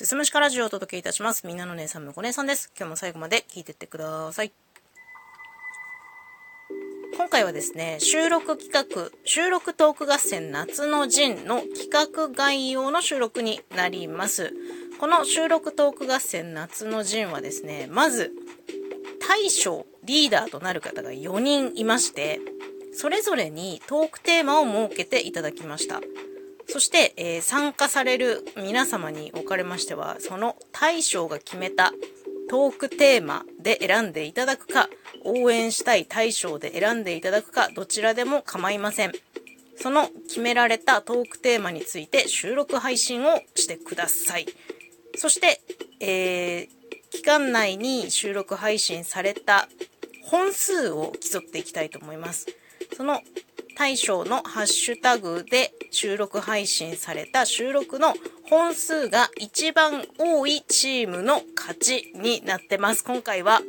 すすむしかラジオをお届けいたします。みんなの姉さん、むこ姉さんです。今日も最後まで聞いてってください。今回はですね、収録企画、収録トーク合戦夏の陣の企画概要の収録になります。この収録トーク合戦夏の陣はですね、まず、大将、リーダーとなる方が4人いまして、それぞれにトークテーマを設けていただきました。そして、えー参加される皆様におかれましては、その大将が決めたトークテーマで選んでいただくか、応援したい大将で選んでいただくか、どちらでも構いません。その決められたトークテーマについて収録配信をしてください。そして、えー期間内に収録配信された本数を競っていきたいと思います。その大将のハッシュタグで収録配信された収録の本数が一番多いチームの勝ちになってます。今回は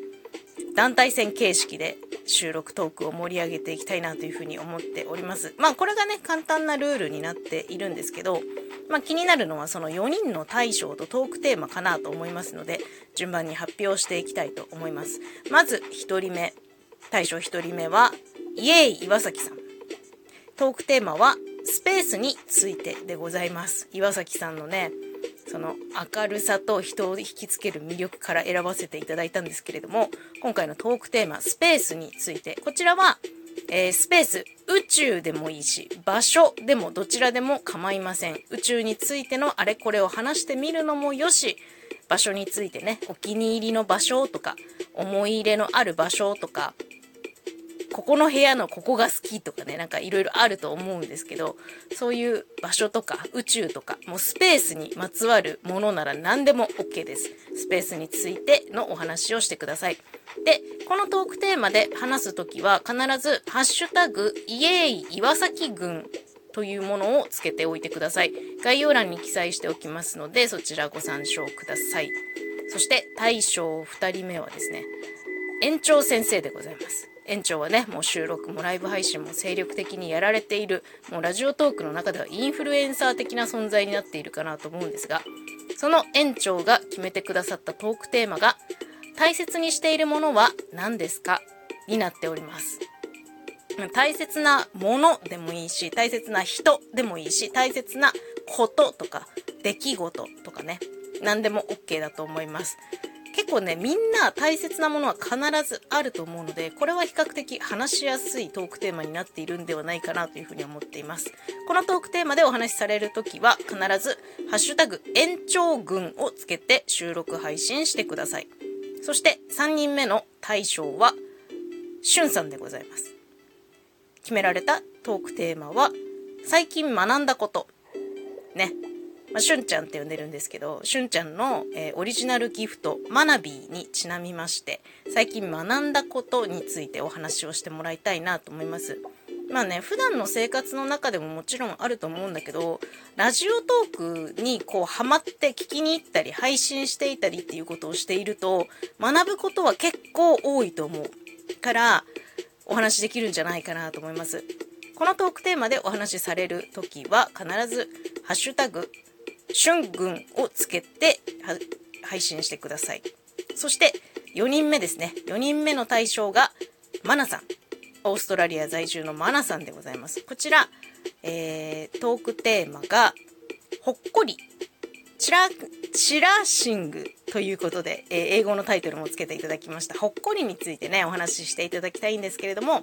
団体戦形式で収録トークを盛り上げていきたいなというふうに思っております。まあこれがね簡単なルールになっているんですけど、まあ気になるのはその4人の大将とトークテーマかなと思いますので、順番に発表していきたいと思います。まず1人目、大将1人目はイエーイ岩崎さん。トークテーマはスペースについてでございます。岩崎さんのね、その明るさと人を引きつける魅力から選ばせていただいたんですけれども、今回のトークテーマ、スペースについて、こちらは、えースペース、宇宙でもいいし、場所でもどちらでも構いません。宇宙についてのあれこれを話してみるのもよし、場所についてね、お気に入りの場所とか、思い入れのある場所とか、ここの部屋のここが好きとかね、なんかいろいろあると思うんですけど、そういう場所とか宇宙とか、もうスペースにまつわるものなら何でも OK です。スペースについてのお話をしてください。で、このトークテーマで話すときは必ず、ハッシュタグ、イエーイ岩崎軍というものをつけておいてください。概要欄に記載しておきますので、そちらご参照ください。そして、大将2人目はですね、園長先生でございます。園長はね、もう収録もライブ配信も精力的にやられている、もうラジオトークの中ではインフルエンサー的な存在になっているかなと思うんですが、その園長が決めてくださったトークテーマが、大切にしているものは何ですか？になっております。大切なものでもいいし、大切な人でもいいし、大切なこととか、出来事とかね、何でも OK だと思います。結構ね、みんな大切なものは必ずあると思うので、これは比較的話しやすいトークテーマになっているんではないかなというふうに思っています。このトークテーマでお話しされるときは、必ず、ハッシュタグ、延長群をつけて収録配信してください。そして、3人目の大将は、しゅんさんでございます。決められたトークテーマは、最近学んだこと。ね。まあ、しゅんちゃんって呼んでるんですけど、しゅんちゃんの、えーオリジナルギフト、マナビーにちなみまして、最近学んだことについてお話をしてもらいたいなと思います。まあね、普段の生活の中でももちろんあると思うんだけど、ラジオトークにこうハマって聞きに行ったり、配信していたりっていうことをしていると、学ぶことは結構多いと思う。から、お話できるんじゃないかなと思います。このトークテーマでお話しされるときは必ず、ハッシュタグ、春軍をつけて配信してください。そして、4人目ですね。4人目の対象が、マナさん。オーストラリア在住のマナさんでございます。こちら、えー、トークテーマが、ほっこり、チラ、チラシングということで、えー英語のタイトルもつけていただきました。ほっこりについてね、お話ししていただきたいんですけれども、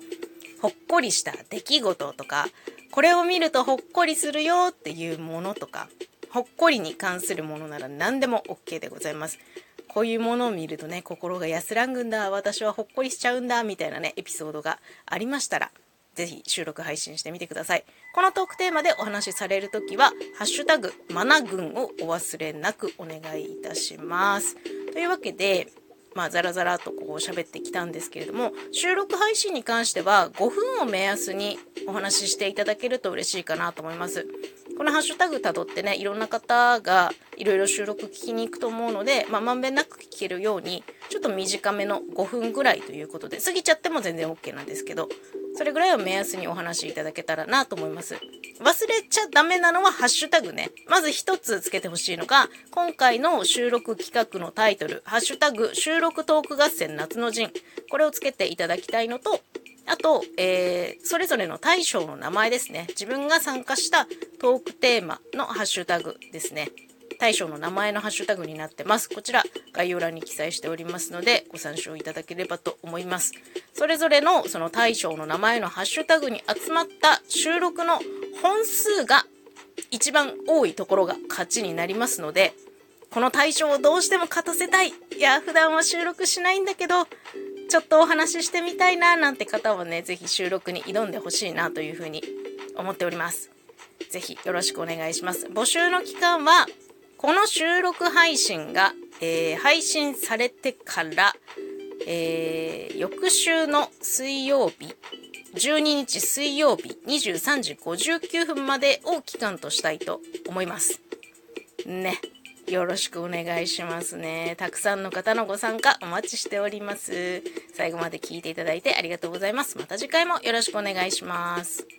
ほっこりした出来事とか、これを見るとほっこりするよっていうものとか、ほっこりに関するものなら何でも OK でございます。こういうものを見るとね、心が安らぐんだ、私はほっこりしちゃうんだ、みたいなね、エピソードがありましたら、ぜひ収録配信してみてください。このトークテーマでお話しされるときは、ハッシュタグ、マナ軍をお忘れなくお願いいたします。というわけで、まあ、ザラザラとこう喋ってきたんですけれども、収録配信に関しては5分を目安にお話ししていただけると嬉しいかなと思います。このハッシュタグ辿ってね、いろんな方がいろいろ収録聞きに行くと思うので、まあ、まんべんなく聞けるように、ちょっと短めの5分ぐらいということで、過ぎちゃっても全然 OK なんですけど、それぐらいを目安にお話しいただけたらなと思います。忘れちゃダメなのはハッシュタグね。まず一つつけてほしいのが、今回の収録企画のタイトル、ハッシュタグ収録トーク合戦夏の陣。これをつけていただきたいのと、あと、えー、それぞれの大将の名前ですね。自分が参加したトークテーマのハッシュタグですね。大将の名前のハッシュタグになってます。こちら概要欄に記載しておりますのでご参照いただければと思います。それぞれのその大将の名前のハッシュタグに集まった収録の本数が一番多いところが勝ちになりますので、この大将をどうしても勝たせたい。いや、普段は収録しないんだけど、ちょっとお話ししてみたいななんて方はね、ぜひ収録に挑んでほしいなというふうに思っております。ぜひよろしくお願いします。募集の期間はこの収録配信が、えー、配信されてから、えー、翌週の水曜日、12日水曜日23時59分までを期間としたいと思います。ね。よろしくお願いしますね。たくさんの方のご参加お待ちしております。最後まで聞いていただいてありがとうございます。また次回もよろしくお願いします。